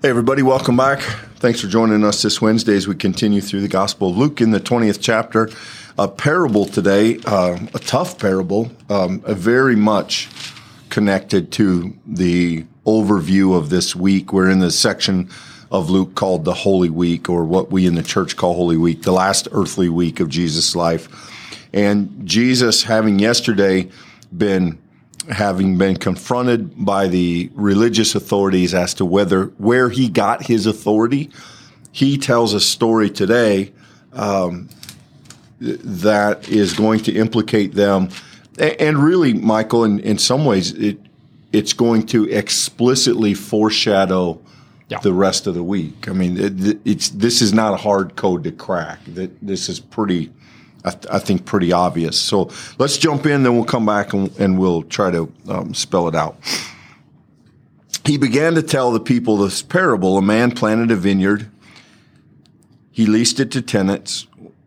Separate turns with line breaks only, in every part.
Hey, everybody, welcome back. Thanks for joining us this Wednesday as we continue through the Gospel of Luke in the 20th chapter. A parable today, uh, a tough parable, um, very much connected to the overview of this week. We're in the section of Luke called the Holy Week, or what we in the church call Holy Week, the last earthly week of Jesus' life. And Jesus, having yesterday been having been confronted by the religious authorities as to whether where he got his authority, he tells a story today um, that is going to implicate them. And really, Michael, in, in some ways, it it's going to explicitly foreshadow yeah. the rest of the week. I mean, it, it's this is not a hard code to crack. That this is pretty I, th- I, think pretty obvious. So let's jump in, then we'll come back and, and we'll try to um, spell it out. He began to tell the people this parable. A man planted a vineyard. He leased it to tenants,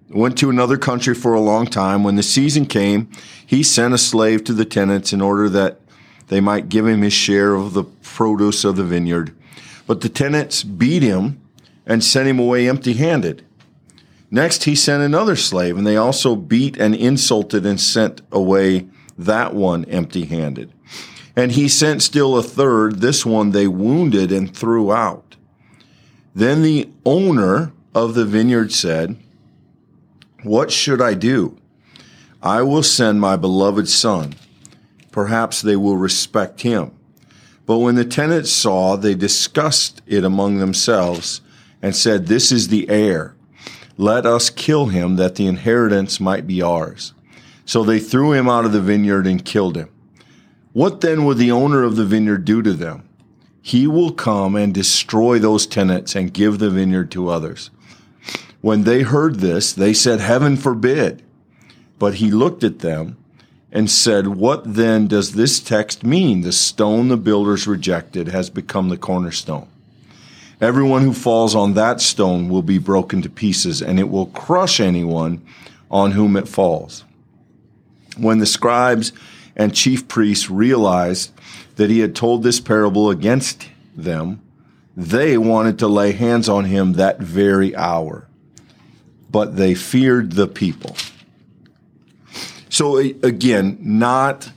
went to another country for a long time. When the season came, he sent a slave to the tenants in order that they might give him his share of the produce of the vineyard. But the tenants beat him and sent him away empty handed. Next, he sent another slave, and they also beat and insulted and sent away that one empty handed. And he sent still a third. This one they wounded and threw out. Then the owner of the vineyard said, What should I do? I will send my beloved son. Perhaps they will respect him. But when the tenants saw, they discussed it among themselves and said, This is the heir. Let us kill him that the inheritance might be ours. So they threw him out of the vineyard and killed him. What then would the owner of the vineyard do to them? He will come and destroy those tenants and give the vineyard to others. When they heard this, they said, Heaven forbid. But he looked at them and said, What then does this text mean? The stone the builders rejected has become the cornerstone. Everyone who falls on that stone will be broken to pieces, and it will crush anyone on whom it falls. When the scribes and chief priests realized that he had told this parable against them, they wanted to lay hands on him that very hour, but they feared the people. So again, not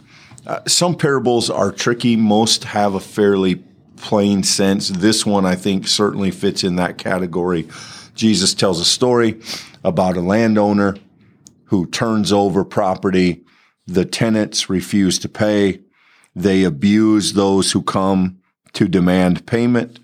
uh, some parables are tricky. Most have a fairly plain sense. This one, I think, certainly fits in that category. Jesus tells a story about a landowner who turns over property. The tenants refuse to pay. They abuse those who come to demand payment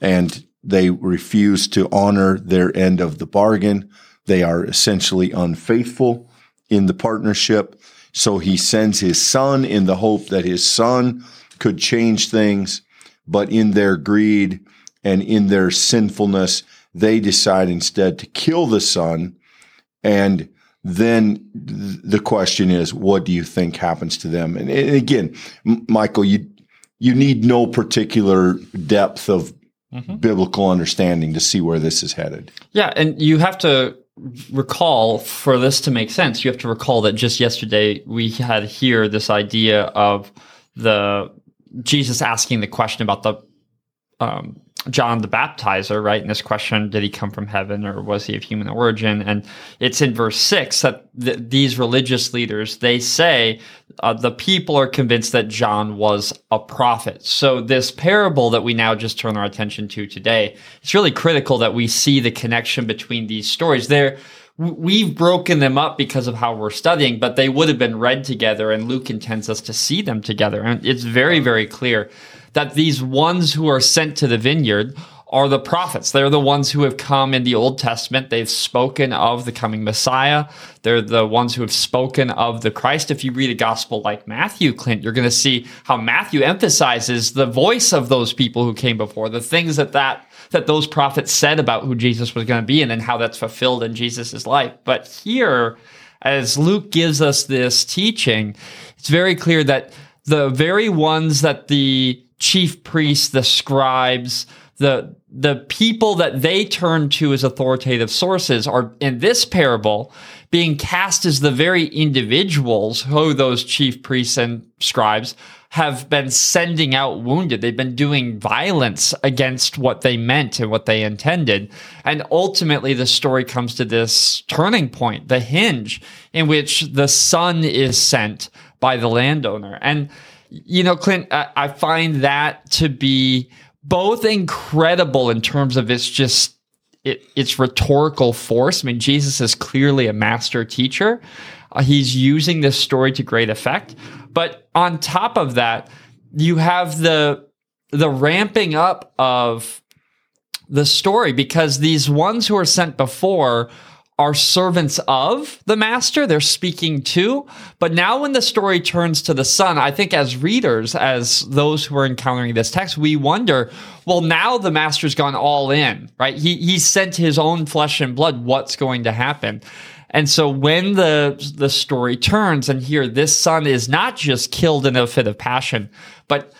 and they refuse to honor their end of the bargain. They are essentially unfaithful in the partnership. So he sends his son in the hope that his son could change things but in their greed and in their sinfulness, they decide instead to kill the son. And then the question is, what do you think happens to them? And, again, Michael, you you need no particular depth of mm-hmm. biblical understanding to see where this is headed.
Yeah, and you have to recall for this to make sense. You have to recall that just yesterday we had here this idea of the Jesus asking the question about the um, John the Baptizer, right? And this question, did he come from heaven or was he of human origin? And it's in verse six that th- these religious leaders, they say uh, the people are convinced that John was a prophet. So this parable that we now just turn our attention to today, it's really critical that we see the connection between these stories. They're, we've broken them up because of how we're studying, but they would have been read together, and Luke intends us to see them together. And it's very, very clear that these ones who are sent to the vineyard are the prophets. They're the ones who have come in the Old Testament. They've spoken of the coming Messiah. They're the ones who have spoken of the Christ. If you read a gospel like Matthew, Clint, you're going to see how Matthew emphasizes the voice of those people who came before, the things that that that those prophets said about who Jesus was going to be and then how that's fulfilled in Jesus' life. But here, as Luke gives us this teaching, it's very clear that the very ones that the chief priests, the scribes, the the people that they turn to as authoritative sources are in this parable being cast as the very individuals who those chief priests and scribes have been sending out wounded. They've been doing violence against what they meant and what they intended. And ultimately, the story comes to this turning point, the hinge in which the son is sent by the landowner. And, you know, Clint, I, find that to be both incredible in terms of its just it, its rhetorical force. I mean, Jesus is clearly a master teacher. Uh, he's using this story to great effect. But on top of that, you have the the ramping up of the story because these ones who are sent before are servants of the master they're speaking to. But now when the story turns to the son i think as readers as those who are encountering this text we wonder well now the master's gone all in right? He he sent his own flesh and blood. What's going to happen? And so when the the story turns and here this son is not just killed in a fit of passion, but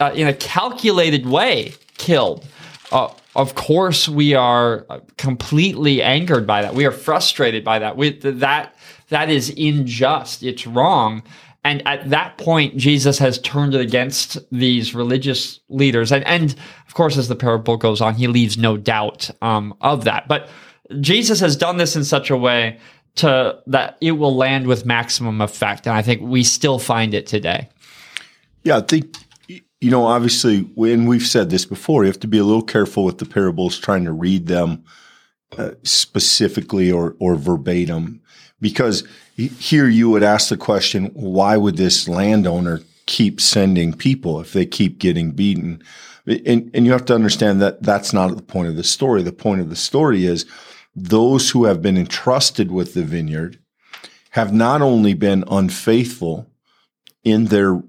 uh, in a calculated way killed. Uh, of course, we are completely angered by that. We are frustrated by that. We, that that is unjust. It's wrong. And at that point, Jesus has turned it against these religious leaders. And, and of course, as the parable goes on, he leaves no doubt um, of that. But Jesus has done this in such a way to that it will land with maximum effect. And I think we still find it today.
Yeah, I think you know, obviously, when we've said this before, you have to be a little careful with the parables, trying to read them uh, specifically or or verbatim, because here you would ask the question, why would this landowner keep sending people if they keep getting beaten? And, and you have to understand that that's not the point of the story. The point of the story is those who have been entrusted with the vineyard have not only been unfaithful in their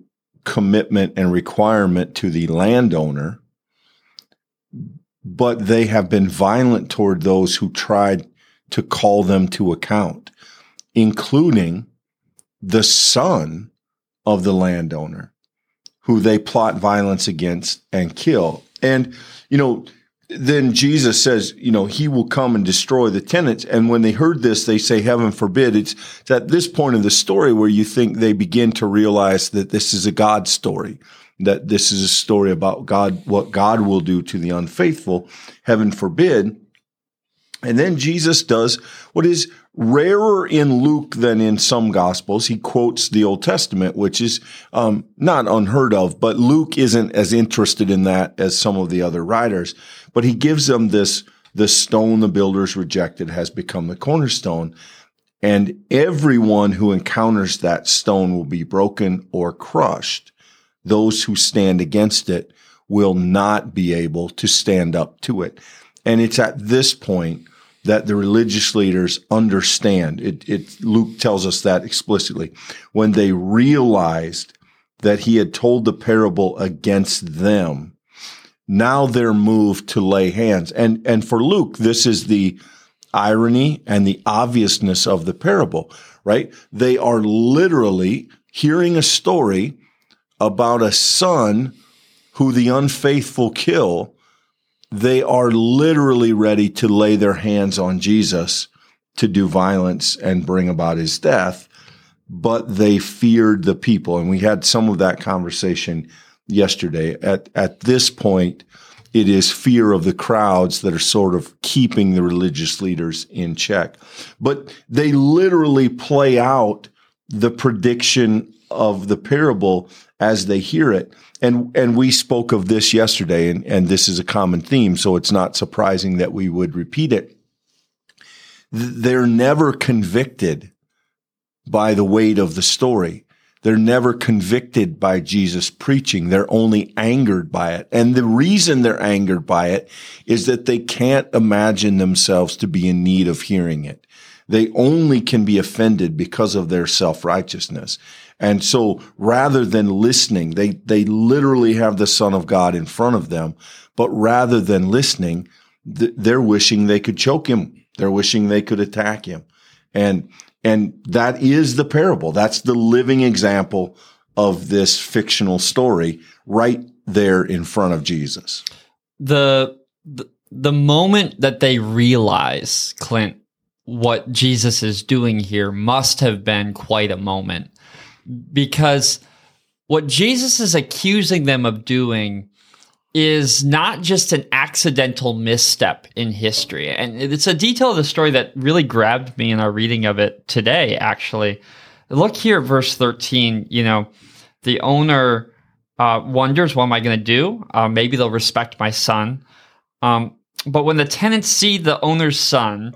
commitment and requirement to the landowner, but they have been violent toward those who tried to call them to account, including the son of the landowner, who they plot violence against and kill. And, you know, then Jesus says, you know, he will come and destroy the tenants. And when they heard this, they say, heaven forbid. It's, it's at this point of the story where you think they begin to realize that this is a God story, that this is a story about God, what God will do to the unfaithful. Heaven forbid. And then Jesus does what is rarer in Luke than in some gospels. He quotes the Old Testament, which is um, not unheard of, but Luke isn't as interested in that as some of the other writers. But he gives them this the stone the builders rejected has become the cornerstone. And everyone who encounters that stone will be broken or crushed. Those who stand against it will not be able to stand up to it. And it's at this point that the religious leaders understand. It, it, Luke tells us that explicitly. When they realized that he had told the parable against them, now they're moved to lay hands. And, and for Luke, this is the irony and the obviousness of the parable, right? They are literally hearing a story about a son who the unfaithful kill they are literally ready to lay their hands on Jesus to do violence and bring about his death, but they feared the people. And we had some of that conversation yesterday. At, at this point, it is fear of the crowds that are sort of keeping the religious leaders in check. But they literally play out the prediction of the parable as they hear it. And and we spoke of this yesterday, and, and this is a common theme, so it's not surprising that we would repeat it. They're never convicted by the weight of the story. They're never convicted by Jesus preaching. They're only angered by it. And the reason they're angered by it is that they can't imagine themselves to be in need of hearing it. They only can be offended because of their self-righteousness. And so rather than listening, they, they literally have the son of God in front of them. But rather than listening, th- they're wishing they could choke him. They're wishing they could attack him. And, and that is the parable. That's the living example of this fictional story right there in front of Jesus.
The, the, the moment that they realize, Clint, what Jesus is doing here must have been quite a moment because what Jesus is accusing them of doing is not just an accidental misstep in history. And it's a detail of the story that really grabbed me in our reading of it today, actually. Look here verse 13. You know, the owner uh, wonders, what am I going to do? Uh, maybe they'll respect my son. Um, but when the tenants see the owner's son,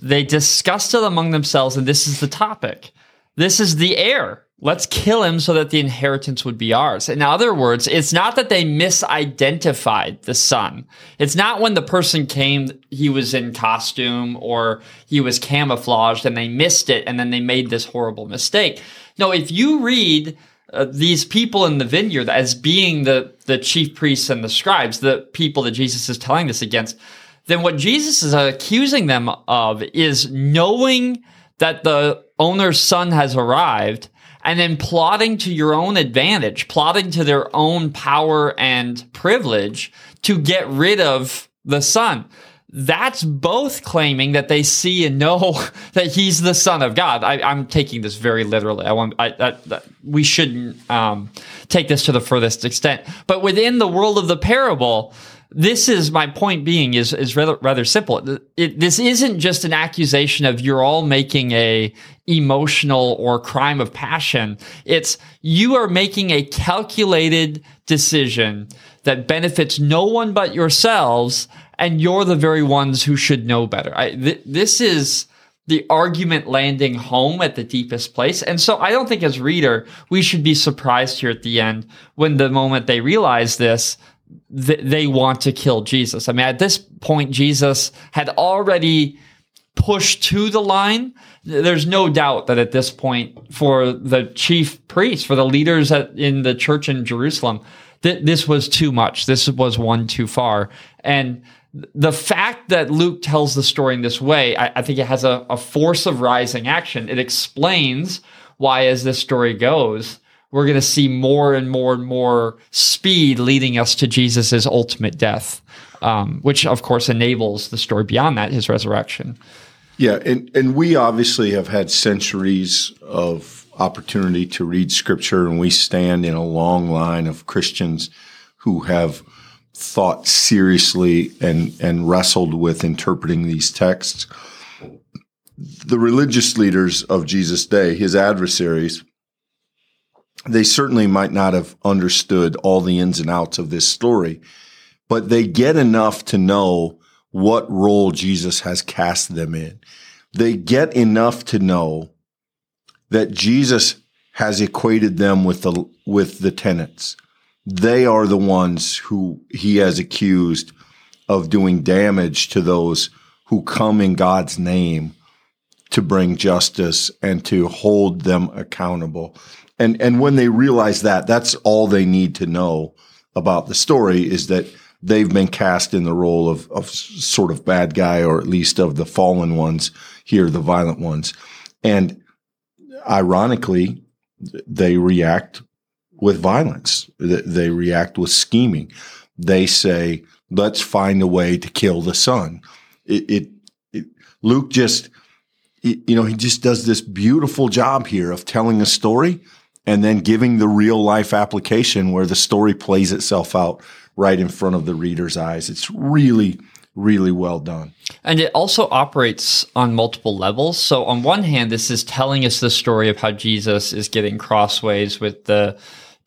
they discuss it among themselves, and this is the topic. This is the heir. Let's kill him so that the inheritance would be ours. In other words, it's not that they misidentified the son. It's not when the person came, he was in costume or he was camouflaged and they missed it and then they made this horrible mistake. No, if you read uh, these people in the vineyard as being the, the chief priests and the scribes, the people that Jesus is telling this against, then what Jesus is accusing them of is knowing that the owner's son has arrived and then plotting to your own advantage, plotting to their own power and privilege to get rid of the son. That's both claiming that they see and know that he's the son of God. I, am taking this very literally. I want I, I, we shouldn't um, take this to the furthest extent, but within the world of the parable, this is my point being is is rather rather simple. It, this isn't just an accusation of you're all making a emotional or crime of passion. It's you are making a calculated decision that benefits no one but yourselves, and you're the very ones who should know better. I, th- this is the argument landing home at the deepest place. And so I don't think as reader, we should be surprised here at the end when the moment they realize this, th- they want to kill Jesus. I mean, at this point, Jesus had already pushed to the line. There's no doubt that at this point, for the chief priests, for the leaders at, in the church in Jerusalem, th- this was too much. This was one too far. And the fact that Luke tells the story in this way, I, I think it has a, a force of rising action. It explains why, as this story goes, we're going to see more and more and more speed leading us to Jesus's ultimate death, um, which of course enables the story beyond that, his resurrection.
Yeah, and, and we obviously have had centuries of opportunity to read scripture, and we stand in a long line of Christians who have thought seriously and, and wrestled with interpreting these texts. The religious leaders of Jesus' day, his adversaries, they certainly might not have understood all the ins and outs of this story, but they get enough to know what role Jesus has cast them in. They get enough to know that Jesus has equated them with the with the tenants. They are the ones who he has accused of doing damage to those who come in God's name to bring justice and to hold them accountable. And and when they realize that, that's all they need to know about the story is that they've been cast in the role of of sort of bad guy or at least of the fallen ones here, the violent ones. And ironically, they react with violence. They react with scheming. They say, let's find a way to kill the son. It, it, it Luke just, it, you know, he just does this beautiful job here of telling a story and then giving the real life application where the story plays itself out right in front of the reader's eyes. It's really, really well done.
And it also operates on multiple levels. So on one hand, this is telling us the story of how Jesus is getting crossways with the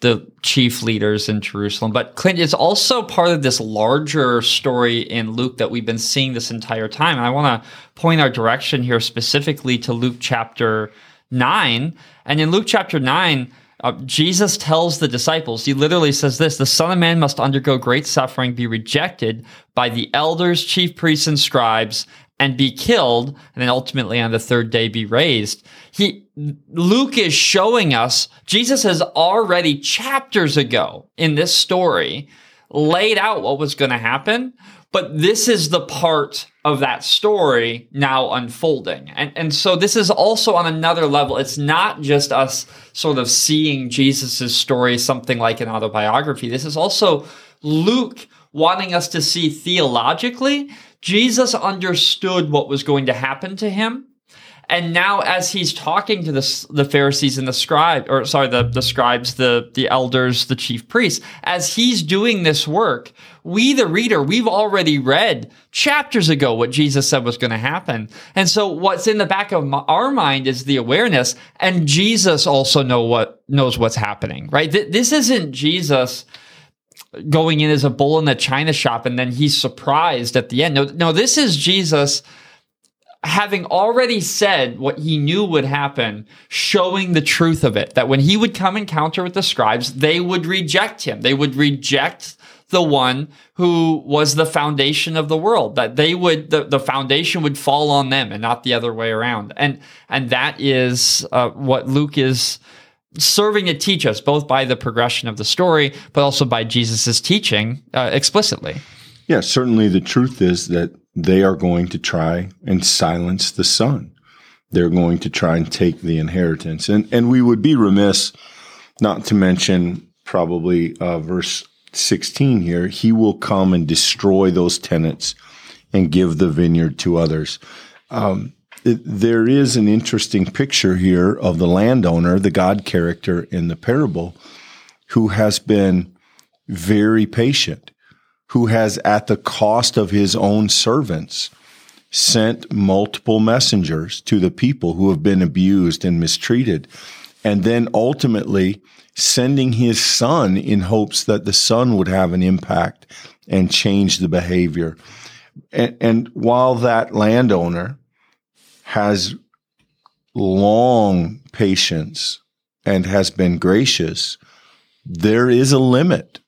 the chief leaders in Jerusalem. But Clint is also part of this larger story in Luke that we've been seeing this entire time. And I want to point our direction here specifically to Luke chapter 9. And in Luke chapter 9, uh, Jesus tells the disciples, he literally says this the Son of Man must undergo great suffering, be rejected by the elders, chief priests, and scribes, and be killed, and then ultimately on the third day be raised. He, Luke is showing us Jesus has already chapters ago in this story laid out what was going to happen, but this is the part of that story now unfolding. And, and so this is also on another level. It's not just us sort of seeing Jesus's story, something like an autobiography. This is also Luke wanting us to see theologically, Jesus understood what was going to happen to him. And now, as he's talking to the, the Pharisees and the scribe, or sorry, the, the scribes, the, the elders, the chief priests, as he's doing this work, we, the reader, we've already read chapters ago what Jesus said was going to happen. And so what's in the back of our mind is the awareness and Jesus also know what, knows what's happening, right? Th- this isn't Jesus going in as a bull in the china shop and then he's surprised at the end. No, no, this is Jesus having already said what he knew would happen, showing the truth of it. That when he would come encounter with the scribes, they would reject him. They would reject the one who was the foundation of the world that they would the, the foundation would fall on them and not the other way around and and that is uh, what luke is serving to teach us both by the progression of the story but also by jesus' teaching uh, explicitly
yeah certainly the truth is that they are going to try and silence the son. They're going to try and take the inheritance. And, and we would be remiss not to mention probably uh, verse 16 here. He will come and destroy those tenants and give the vineyard to others. Um, it, there is an interesting picture here of the landowner, the God character in the parable, who has been very patient who has, at the cost of his own servants, sent multiple messengers to the people who have been abused and mistreated. And then ultimately sending his son in hopes that the son would have an impact and change the behavior. And, and while that landowner has long patience and has been gracious, there is a limit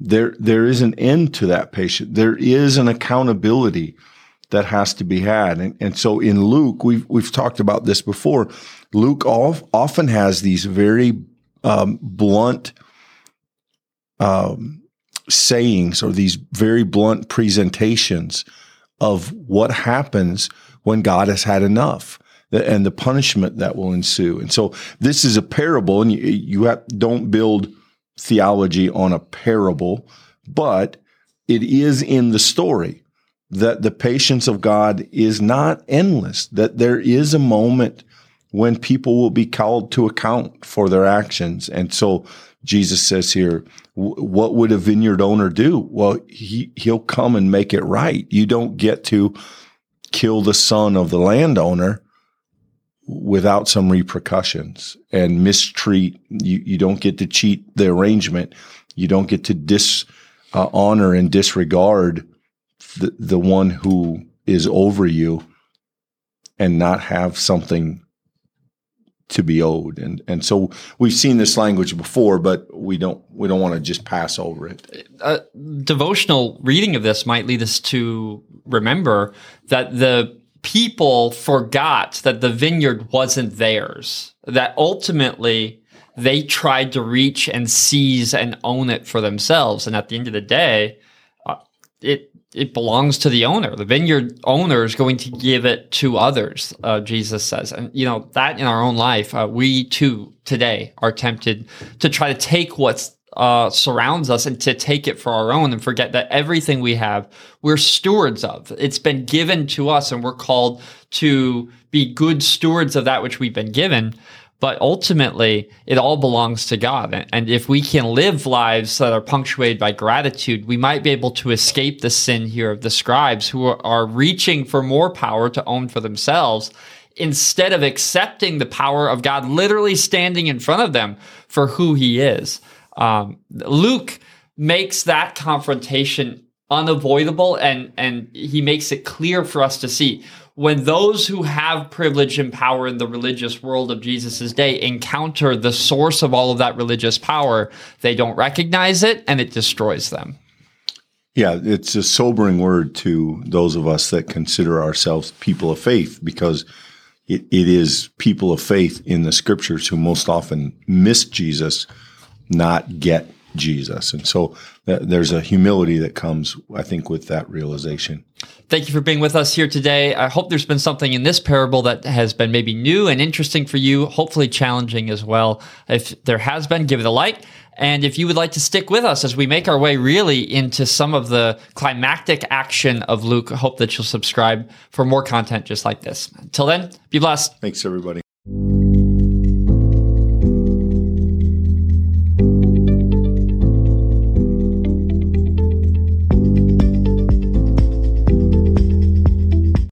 there there is an end to that patient. There is an accountability that has to be had. And, and so in Luke, we've we've talked about this before. Luke often has these very um, blunt um, sayings or these very blunt presentations of what happens when God has had enough and the punishment that will ensue. And so this is a parable, and you, you have, don't build theology on a parable, but it is in the story that the patience of God is not endless, that there is a moment when people will be called to account for their actions. And so Jesus says here, what would a vineyard owner do? Well, he, he'll come and make it right. You don't get to kill the son of the landowner without some repercussions and mistreat. You, you don't get to cheat the arrangement. You don't get to dishonor uh, and disregard the, the one who is over you and not have something to be owed. And and so we've seen this language before, but we don't we don't want to just pass over it.
A devotional reading of this might lead us to remember that the people forgot that the vineyard wasn't theirs, that ultimately they tried to reach and seize and own it for themselves. And at the end of the day, uh, it it belongs to the owner. The vineyard owner is going to give it to others, uh, Jesus says. And, you know, that in our own life, uh, we too today are tempted to try to take what's uh, surrounds us and to take it for our own and forget that everything we have, we're stewards of. It's been given to us and we're called to be good stewards of that which we've been given. But ultimately, it all belongs to God. And if we can live lives that are punctuated by gratitude, we might be able to escape the sin here of the scribes who are reaching for more power to own for themselves instead of accepting the power of God literally standing in front of them for who he is. Um, Luke makes that confrontation unavoidable and, and he makes it clear for us to see when those who have privilege and power in the religious world of Jesus' day encounter the source of all of that religious power, they don't recognize it and it destroys them.
Yeah, it's a sobering word to those of us that consider ourselves people of faith because it, it is people of faith in the scriptures who most often miss Jesus not get Jesus. And so th- there's a humility that comes, I think, with that realization.
Thank you for being with us here today. I hope there's been something in this parable that has been maybe new and interesting for you, hopefully challenging as well. If there has been, give it a like. And if you would like to stick with us as we make our way really into some of the climactic action of Luke, I hope that you'll subscribe for more content just like this. Until then, be blessed.
Thanks, everybody.